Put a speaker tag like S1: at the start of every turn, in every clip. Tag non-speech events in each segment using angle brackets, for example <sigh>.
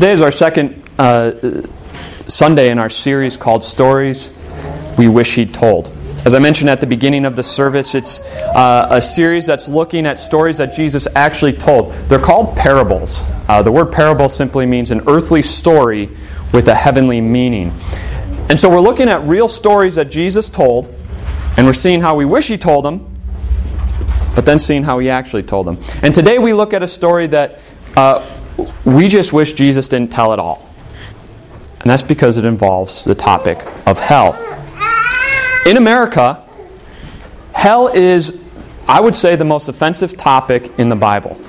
S1: Today is our second uh, Sunday in our series called Stories We Wish He'd Told. As I mentioned at the beginning of the service, it's uh, a series that's looking at stories that Jesus actually told. They're called parables. Uh, the word parable simply means an earthly story with a heavenly meaning. And so we're looking at real stories that Jesus told, and we're seeing how we wish He told them, but then seeing how He actually told them. And today we look at a story that uh, we just wish Jesus didn't tell it all. And that's because it involves the topic of hell. In America, hell is, I would say, the most offensive topic in the Bible.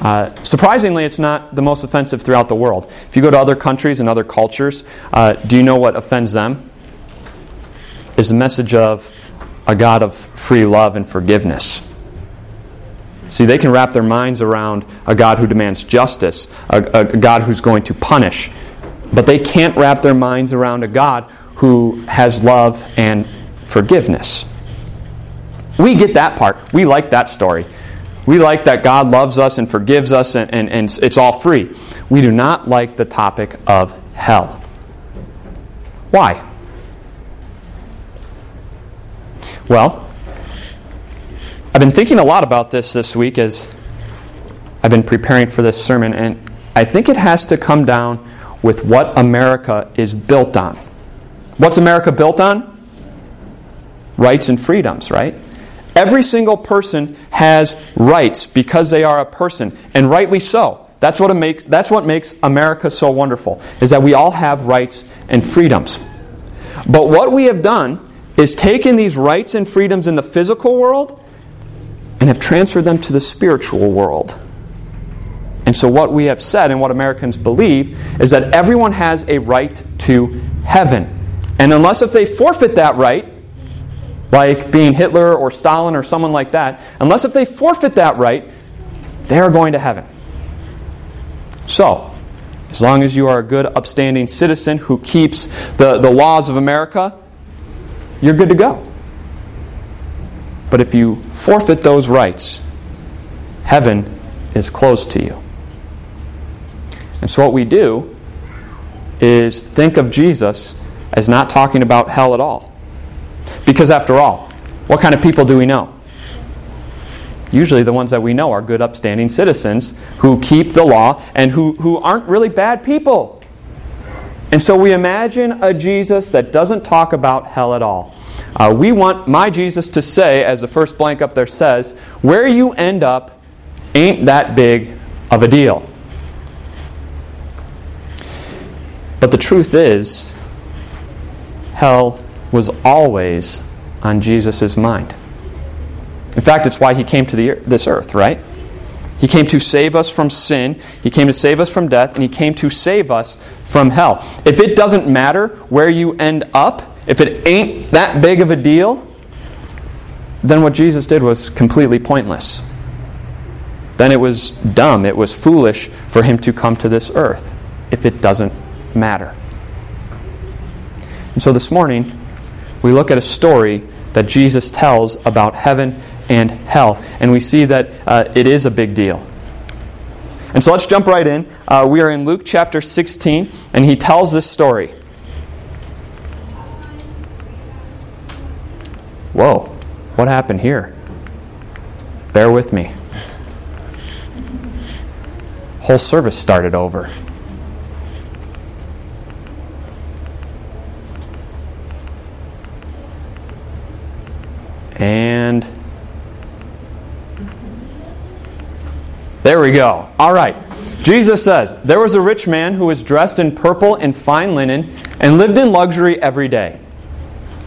S1: Uh, surprisingly, it's not the most offensive throughout the world. If you go to other countries and other cultures, uh, do you know what offends them? Is the message of a God of free love and forgiveness. See, they can wrap their minds around a God who demands justice, a, a, God who's going to punish, but they can't wrap their minds around a God who has love and forgiveness. We get that part. We like that story. We like that God loves us and forgives us and, and, and it's all free. We do not like the topic of hell. Why? Well, I've been thinking a lot about this this week as I've been preparing for this sermon, and I think it has to come down with what America is built on. What's America built on? Rights and freedoms, right? Every single person has rights because they are a person, and rightly so. That's what, makes, that's what makes America so wonderful, is that we all have rights and freedoms. But what we have done is taken these rights and freedoms in the physical world and have transferred them to the spiritual world. And so, what we have said and what Americans believe is that everyone has a right to heaven. And unless if they forfeit that right, like being Hitler or Stalin or someone like that, unless if they forfeit that right, they are going to heaven. So, as long as you are a good, upstanding citizen who keeps the, the laws of America, you're good to go. But if you forfeit those rights, heaven is closed to you. And so, what we do is think of Jesus as not talking about hell at all. Because, after all, what kind of people do we know? Usually, the ones that we know are good, upstanding citizens who keep the law and who, who aren't really bad people. And so, we imagine a Jesus that doesn't talk about hell at all. Uh, we want my Jesus to say, as the first blank up there says, where you end up ain't that big of a deal. But the truth is, hell was always on Jesus' mind. In fact, it's why he came to the, this earth, right? He came to save us from sin, he came to save us from death, and he came to save us from hell. If it doesn't matter where you end up, if it ain't that big of a deal, then what Jesus did was completely pointless. Then it was dumb, it was foolish for him to come to this earth if it doesn't matter. And so this morning, we look at a story that Jesus tells about heaven and hell, and we see that uh, it is a big deal. And so let's jump right in. Uh, we are in Luke chapter 16, and he tells this story. Whoa, what happened here? Bear with me. Whole service started over. And there we go. All right. Jesus says, There was a rich man who was dressed in purple and fine linen and lived in luxury every day.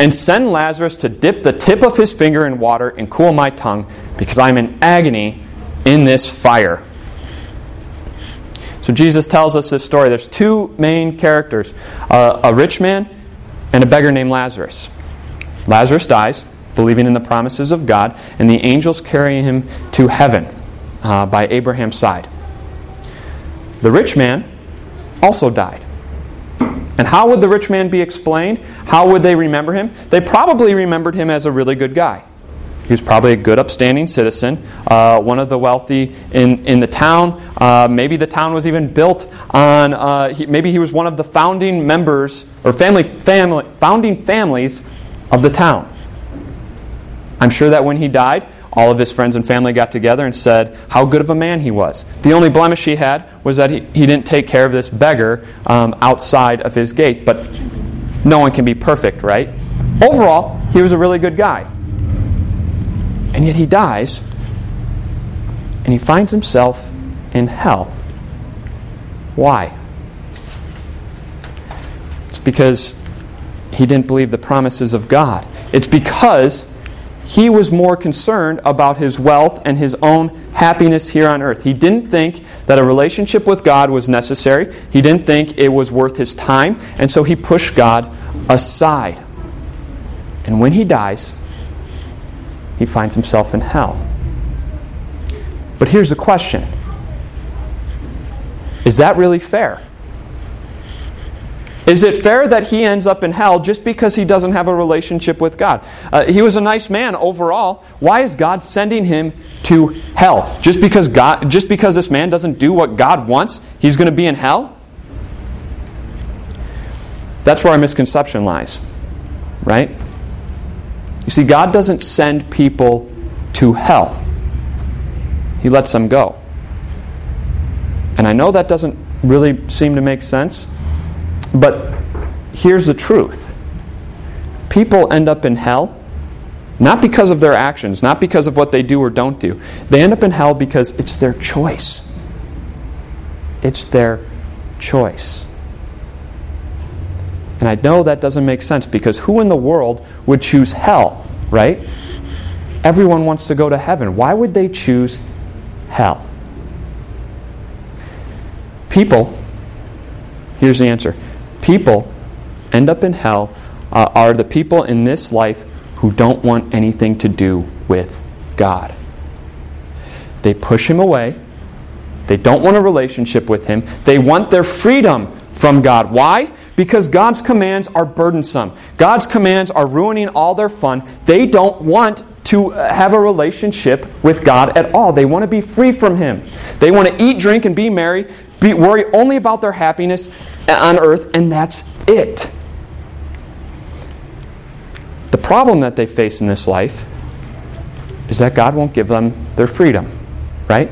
S1: and send Lazarus to dip the tip of his finger in water and cool my tongue, because I am in agony in this fire. So Jesus tells us this story. There's two main characters uh, a rich man and a beggar named Lazarus. Lazarus dies, believing in the promises of God, and the angels carry him to heaven uh, by Abraham's side. The rich man also died. And how would the rich man be explained? How would they remember him? They probably remembered him as a really good guy. He was probably a good, upstanding citizen, uh, one of the wealthy in, in the town. Uh, maybe the town was even built on, uh, he, maybe he was one of the founding members or family, family, founding families of the town. I'm sure that when he died, all of his friends and family got together and said how good of a man he was. The only blemish he had was that he, he didn't take care of this beggar um, outside of his gate. But no one can be perfect, right? Overall, he was a really good guy. And yet he dies, and he finds himself in hell. Why? It's because he didn't believe the promises of God. It's because he was more concerned about his wealth and his own happiness here on earth. He didn't think that a relationship with God was necessary. He didn't think it was worth his time, and so he pushed God aside. And when he dies, he finds himself in hell. But here's the question Is that really fair? Is it fair that he ends up in hell just because he doesn't have a relationship with God? Uh, he was a nice man overall. Why is God sending him to hell? Just because God just because this man doesn't do what God wants, he's going to be in hell? That's where our misconception lies. Right? You see, God doesn't send people to hell. He lets them go. And I know that doesn't really seem to make sense. But here's the truth people end up in hell not because of their actions, not because of what they do or don't do. They end up in hell because it's their choice. It's their choice. And I know that doesn't make sense because who in the world would choose hell, right? Everyone wants to go to heaven. Why would they choose hell? People, here's the answer people end up in hell uh, are the people in this life who don't want anything to do with God. They push Him away. They don't want a relationship with Him. They want their freedom from God. Why? Because God's commands are burdensome. God's commands are ruining all their fun. They don't want to have a relationship with God at all. They want to be free from Him. They want to eat, drink, and be merry, be, worry only about their happiness on earth, and that's it. The problem that they face in this life is that God won't give them their freedom, right?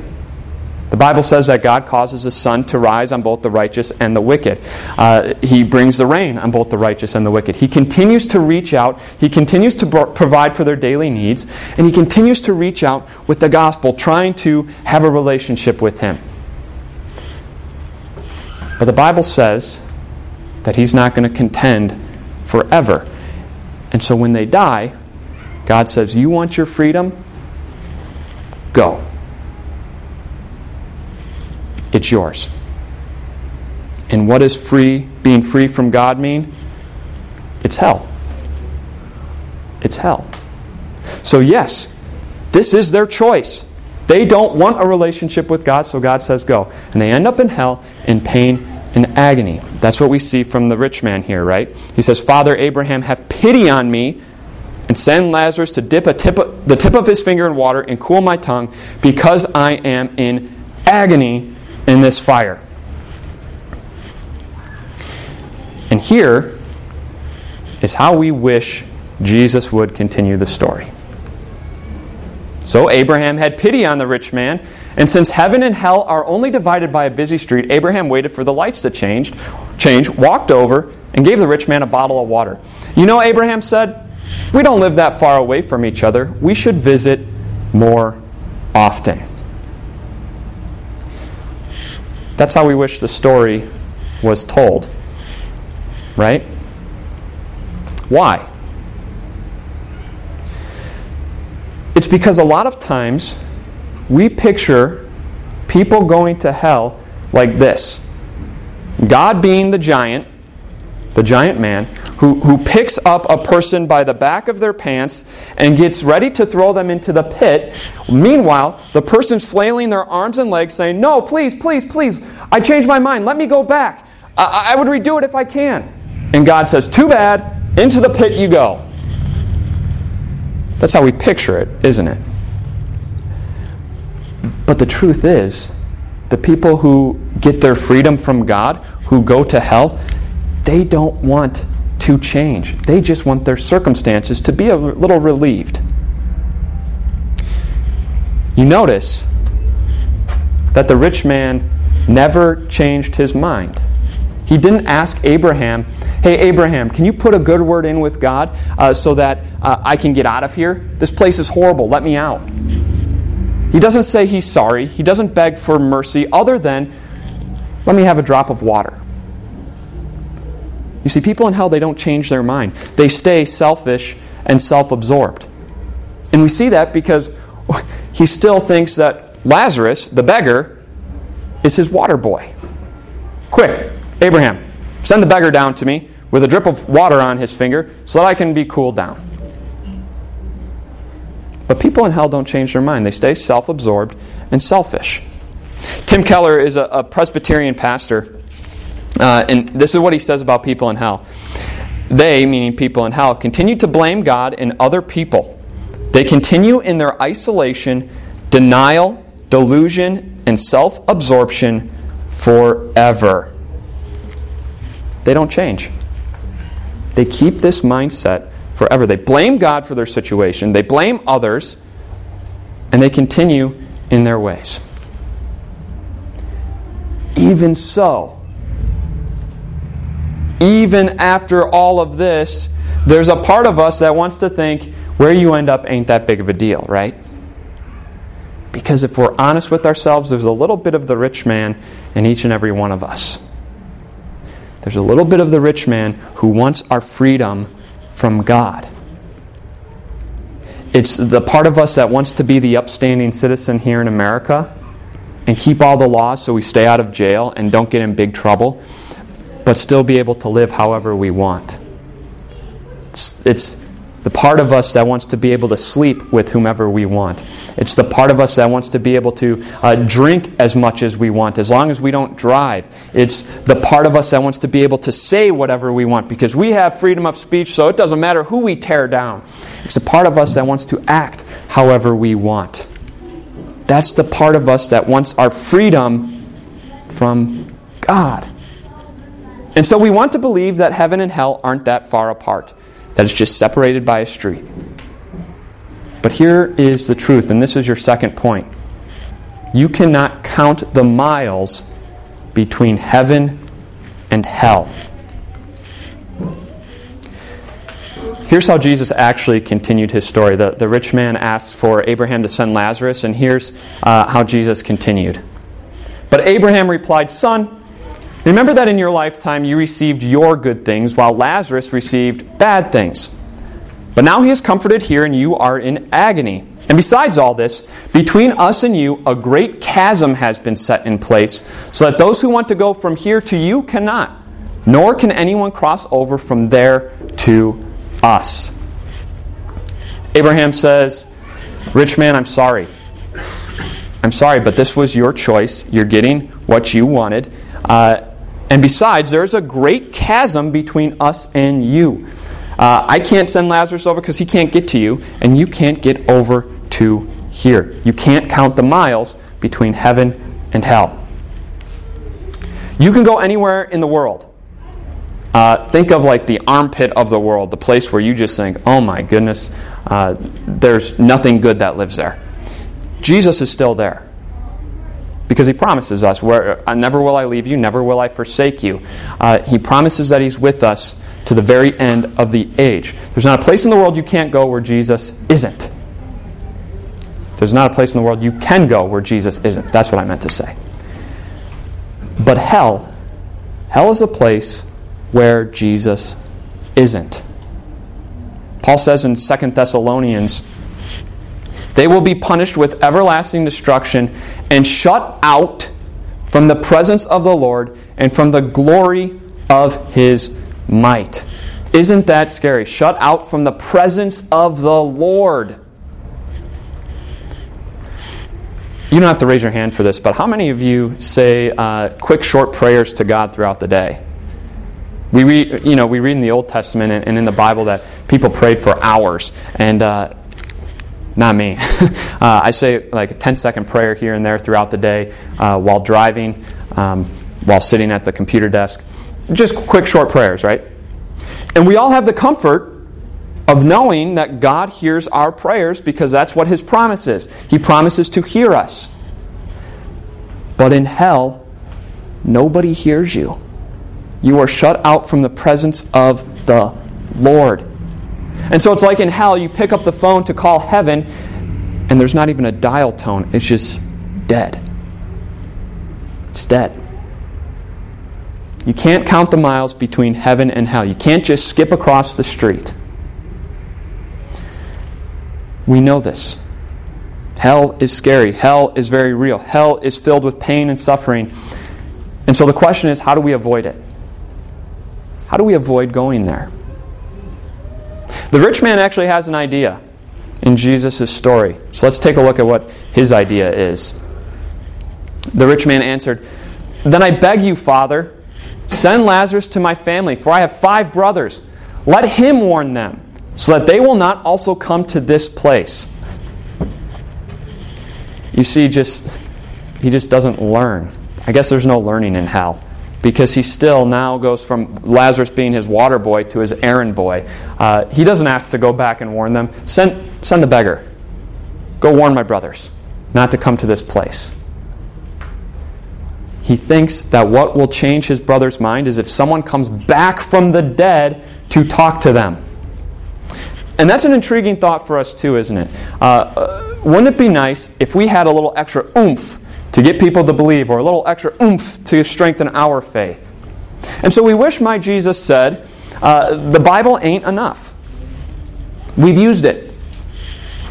S1: The Bible says that God causes the sun to rise on both the righteous and the wicked. Uh, he brings the rain on both the righteous and the wicked. He continues to reach out. He continues to pro- provide for their daily needs. And He continues to reach out with the gospel, trying to have a relationship with Him. But the Bible says that he's not going to contend forever. And so when they die, God says, You want your freedom? Go. It's yours. And what does free, being free from God mean? It's hell. It's hell. So, yes, this is their choice. They don't want a relationship with God, so God says go. And they end up in hell in pain and agony. That's what we see from the rich man here, right? He says, Father Abraham, have pity on me and send Lazarus to dip tip of, the tip of his finger in water and cool my tongue because I am in agony in this fire. And here is how we wish Jesus would continue the story. So Abraham had pity on the rich man, and since heaven and hell are only divided by a busy street, Abraham waited for the lights to change, change, walked over, and gave the rich man a bottle of water. You know, Abraham said, We don't live that far away from each other. We should visit more often. That's how we wish the story was told. Right? Why? It's because a lot of times we picture people going to hell like this God being the giant, the giant man, who, who picks up a person by the back of their pants and gets ready to throw them into the pit. Meanwhile, the person's flailing their arms and legs, saying, No, please, please, please, I changed my mind. Let me go back. I, I would redo it if I can. And God says, Too bad, into the pit you go. That's how we picture it, isn't it? But the truth is, the people who get their freedom from God, who go to hell, they don't want to change. They just want their circumstances to be a little relieved. You notice that the rich man never changed his mind. He didn't ask Abraham, Hey, Abraham, can you put a good word in with God uh, so that uh, I can get out of here? This place is horrible. Let me out. He doesn't say he's sorry. He doesn't beg for mercy other than, Let me have a drop of water. You see, people in hell, they don't change their mind. They stay selfish and self absorbed. And we see that because he still thinks that Lazarus, the beggar, is his water boy. Quick, Abraham, send the beggar down to me with a drip of water on his finger so that I can be cooled down. But people in hell don't change their mind. They stay self absorbed and selfish. Tim Keller is a, a Presbyterian pastor, uh, and this is what he says about people in hell. They, meaning people in hell, continue to blame God and other people. They continue in their isolation, denial, delusion, and self absorption forever. They don't change. They keep this mindset forever. They blame God for their situation, they blame others, and they continue in their ways. Even so, even after all of this, there's a part of us that wants to think where you end up ain't that big of a deal, right? Because if we're honest with ourselves, there's a little bit of the rich man in each and every one of us. There's a little bit of the rich man who wants our freedom from God. It's the part of us that wants to be the upstanding citizen here in America and keep all the laws so we stay out of jail and don't get in big trouble, but still be able to live however we want. It's, it's the part of us that wants to be able to sleep with whomever we want. It's the part of us that wants to be able to uh, drink as much as we want, as long as we don't drive. It's the part of us that wants to be able to say whatever we want because we have freedom of speech, so it doesn't matter who we tear down. It's the part of us that wants to act however we want. That's the part of us that wants our freedom from God. And so we want to believe that heaven and hell aren't that far apart, that it's just separated by a street. But here is the truth, and this is your second point. You cannot count the miles between heaven and hell. Here's how Jesus actually continued his story. The, the rich man asked for Abraham to send Lazarus, and here's uh, how Jesus continued. But Abraham replied, Son, remember that in your lifetime you received your good things, while Lazarus received bad things. But now he is comforted here, and you are in agony. And besides all this, between us and you, a great chasm has been set in place, so that those who want to go from here to you cannot, nor can anyone cross over from there to us. Abraham says, Rich man, I'm sorry. I'm sorry, but this was your choice. You're getting what you wanted. Uh, and besides, there's a great chasm between us and you. Uh, I can't send Lazarus over because he can't get to you, and you can't get over to here. You can't count the miles between heaven and hell. You can go anywhere in the world. Uh, think of like the armpit of the world, the place where you just think, oh my goodness, uh, there's nothing good that lives there. Jesus is still there because he promises us, where, uh, never will I leave you, never will I forsake you. Uh, he promises that he's with us to the very end of the age. There's not a place in the world you can't go where Jesus isn't. There's not a place in the world you can go where Jesus isn't. That's what I meant to say. But hell, hell is a place where Jesus isn't. Paul says in 2 Thessalonians, they will be punished with everlasting destruction and shut out from the presence of the Lord and from the glory of his might. Isn't that scary? Shut out from the presence of the Lord. You don't have to raise your hand for this, but how many of you say uh, quick, short prayers to God throughout the day? We read, you know, we read in the Old Testament and, in the Bible that people prayed for hours, and uh, not me. <laughs> uh, I say like a 10 second prayer here and there throughout the day uh, while driving, um, while sitting at the computer desk. Just quick, short prayers, right? And we all have the comfort of knowing that God hears our prayers because that's what His promise is. He promises to hear us. But in hell, nobody hears you. You are shut out from the presence of the Lord. And so it's like in hell, you pick up the phone to call heaven, and there's not even a dial tone, it's just dead. It's dead. You can't count the miles between heaven and hell. You can't just skip across the street. We know this. Hell is scary. Hell is very real. Hell is filled with pain and suffering. And so the question is how do we avoid it? How do we avoid going there? The rich man actually has an idea in Jesus' story. So let's take a look at what his idea is. The rich man answered, Then I beg you, Father, send Lazarus to my family, for I have five brothers. Let him warn them, so that they will not also come to this place. You see, just he just doesn't learn. I guess there's no learning in hell because he still now goes from Lazarus being his water boy to his errand boy. Uh, he doesn't ask to go back and warn them. Send, send the beggar. Go warn my brothers not to come to this place. He thinks that what will change his brother's mind is if someone comes back from the dead to talk to them. And that's an intriguing thought for us, too, isn't it? Uh, uh, wouldn't it be nice if we had a little extra oomph to get people to believe, or a little extra oomph to strengthen our faith. And so we wish my Jesus said, uh, the Bible ain't enough. We've used it,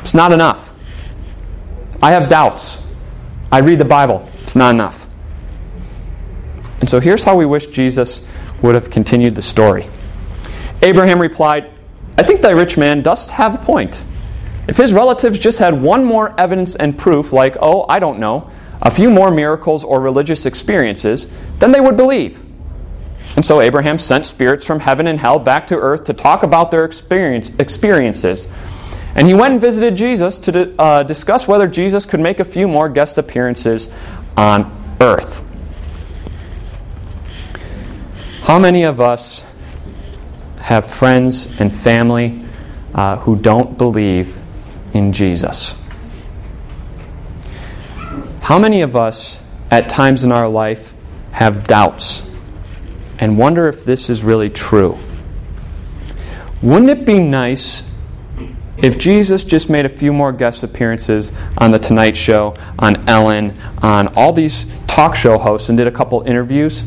S1: it's not enough. I have doubts. I read the Bible, it's not enough. And so here's how we wish Jesus would have continued the story. Abraham replied, I think thy rich man dost have a point. If his relatives just had one more evidence and proof, like, oh, I don't know, a few more miracles or religious experiences, then they would believe. And so Abraham sent spirits from heaven and hell back to earth to talk about their experience, experiences. And he went and visited Jesus to uh, discuss whether Jesus could make a few more guest appearances on earth. How many of us have friends and family uh, who don't believe in Jesus? How many of us, at times in our life, have doubts and wonder if this is really true? Wouldn't it be nice if Jesus just made a few more guest appearances on The Tonight Show, on Ellen, on all these talk show hosts, and did a couple interviews?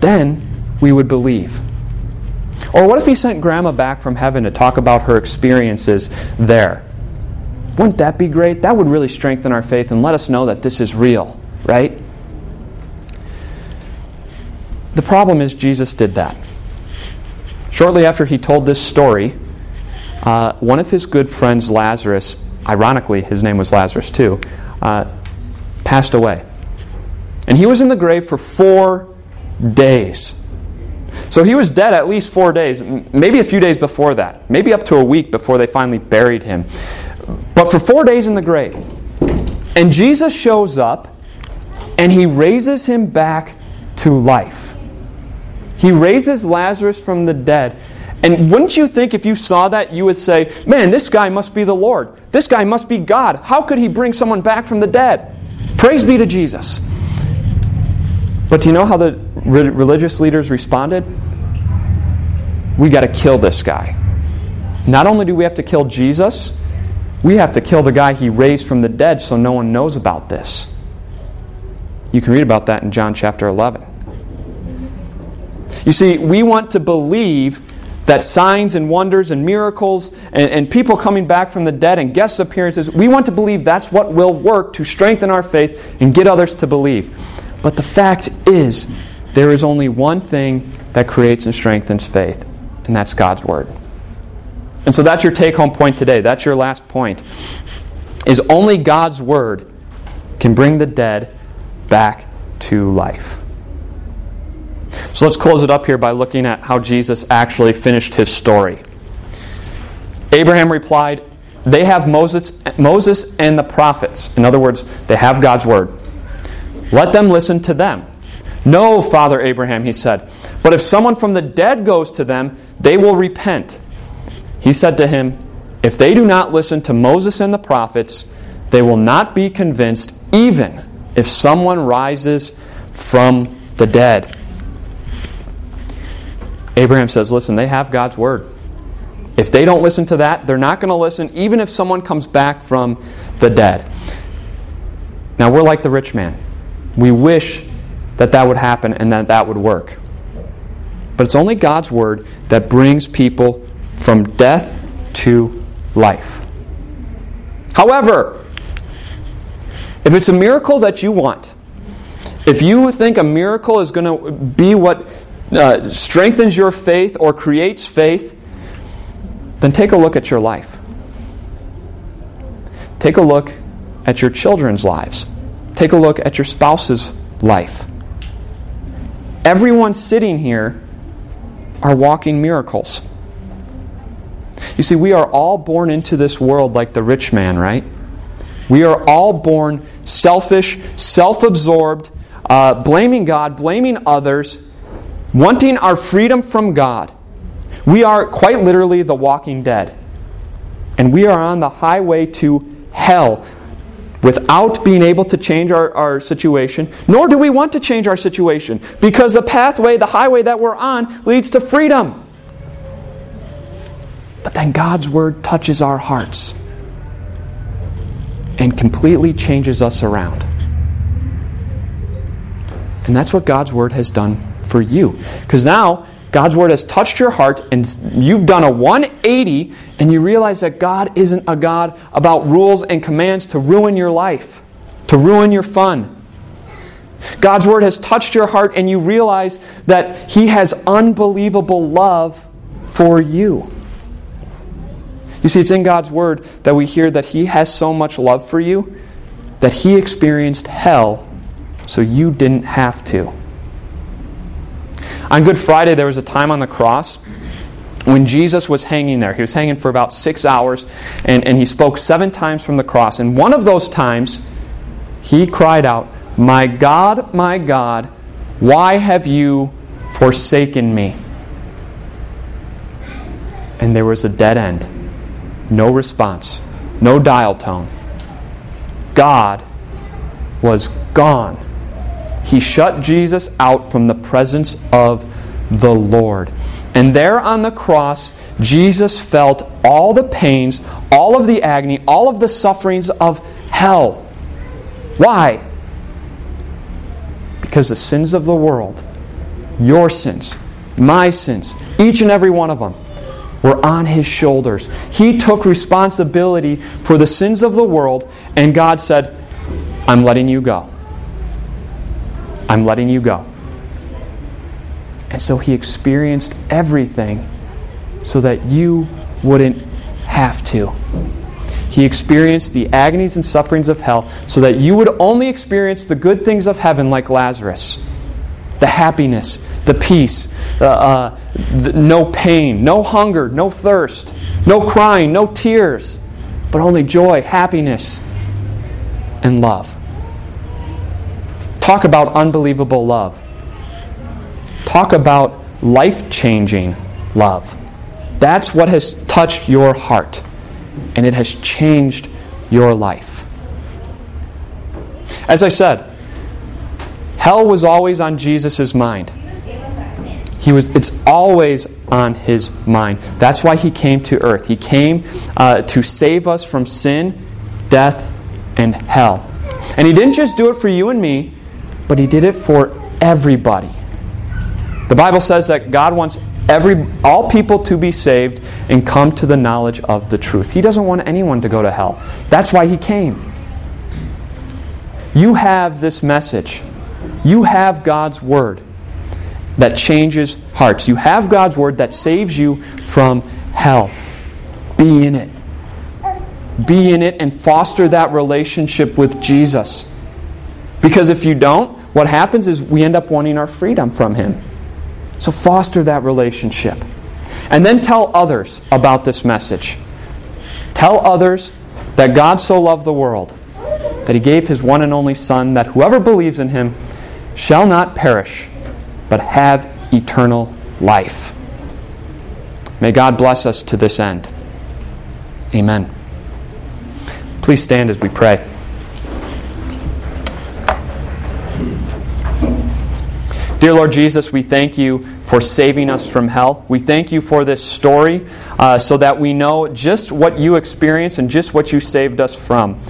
S1: Then we would believe. Or what if he sent Grandma back from heaven to talk about her experiences there? Wouldn't that be great? That would really strengthen our faith and let us know that this is real, right? The problem is, Jesus did that. Shortly after he told this story, uh, one of his good friends, Lazarus, ironically, his name was Lazarus too, uh, passed away. And he was in the grave for four days. So he was dead at least four days, maybe a few days before that, maybe up to a week before they finally buried him but for four days in the grave. And Jesus shows up and he raises him back to life. He raises Lazarus from the dead. And wouldn't you think if you saw that, you would say, Man, this guy must be the Lord. This guy must be God. How could he bring someone back from the dead? Praise be to Jesus. But do you know how the religious leaders responded? We got to kill this guy. Not only do we have to kill Jesus, we have to kill the guy he raised from the dead so no one knows about this. You can read about that in John chapter 11. You see, we want to believe that signs and wonders and miracles and, and people coming back from the dead and guest appearances, we want to believe that's what will work to strengthen our faith and get others to believe. But the fact is, there is only one thing that creates and strengthens faith, and that's God's Word. And so that's your take home point today. That's your last point. Is only God's Word can bring the dead back to life. So let's close it up here by looking at how Jesus actually finished his story. Abraham replied, They have Moses, Moses and the prophets. In other words, they have God's word. Let them listen to them. No, Father Abraham, he said, but if someone from the dead goes to them, they will repent. He said to him, If they do not listen to Moses and the prophets, they will not be convinced, even if someone rises from the dead. Abraham says, Listen, they have God's word. If they don't listen to that, they're not going to listen, even if someone comes back from the dead. Now, we're like the rich man. We wish that that would happen and that that would work. But it's only God's word that brings people from death to life. However, if it's a miracle that you want, if you think a miracle is going to be what uh, strengthens your faith or creates faith, then take a look at your life. Take a look at your children's lives. Take a look at your spouse's life. Everyone sitting here are walking miracles. You see, we are all born into this world like the rich man, right? We are all born selfish, self absorbed, uh, blaming God, blaming others, wanting our freedom from God. We are quite literally the walking dead. And we are on the highway to hell without being able to change our, our situation, nor do we want to change our situation because the pathway, the highway that we're on, leads to freedom. But then God's Word touches our hearts and completely changes us around. And that's what God's Word has done for you. Because now God's Word has touched your heart and you've done a 180 and you realize that God isn't a God about rules and commands to ruin your life, to ruin your fun. God's Word has touched your heart and you realize that He has unbelievable love for you. You see, it's in God's Word that we hear that He has so much love for you that He experienced hell so you didn't have to. On Good Friday, there was a time on the cross when Jesus was hanging there. He was hanging for about six hours, and, and he spoke seven times from the cross. And one of those times, he cried out, My God, my God, why have you forsaken me? And there was a dead end. No response, no dial tone. God was gone he shut Jesus out from the presence of the Lord. And there on the cross, Jesus felt all the pains, all of the agony, all of the sufferings of hell. Why? Because the sins of the world, your sins, my sins, each and every one of them, were on his shoulders. He took responsibility for the sins of the world, and God said, I'm letting you go. I'm letting you go. And so he experienced everything so that you wouldn't have to. He experienced the agonies and sufferings of hell so that you would only experience the good things of heaven like Lazarus the happiness, the peace, uh, uh, the, no pain, no hunger, no thirst, no crying, no tears, but only joy, happiness, and love. Talk about unbelievable love. Talk about life changing love. That's what has touched your heart, and it has changed your life. As I said, hell was always on Jesus' mind. He was, it's always on his mind. That's why he came to earth. He came uh, to save us from sin, death, and hell. And he didn't just do it for you and me, but he did it for everybody. The Bible says that God wants every all people to be saved and come to the knowledge of the truth. He doesn't want anyone to go to hell. That's why he came. You have this message. You have God's word that changes hearts. You have God's word that saves you from hell. Be in it. Be in it and foster that relationship with Jesus. Because if you don't, what happens is we end up wanting our freedom from Him. So foster that relationship. And then tell others about this message. Tell others that God so loved the world that He gave His one and only Son, that whoever believes in Him shall not perish, but have eternal life. May God bless us to this end. Amen. Please stand as we pray. Dear Lord Jesus, we thank you for saving us from hell. We thank you for this story uh, so that we know just what you experienced and just what you saved us from.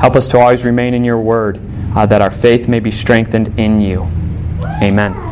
S1: Help us to always remain in your word, uh, that our faith may be strengthened in you. Amen.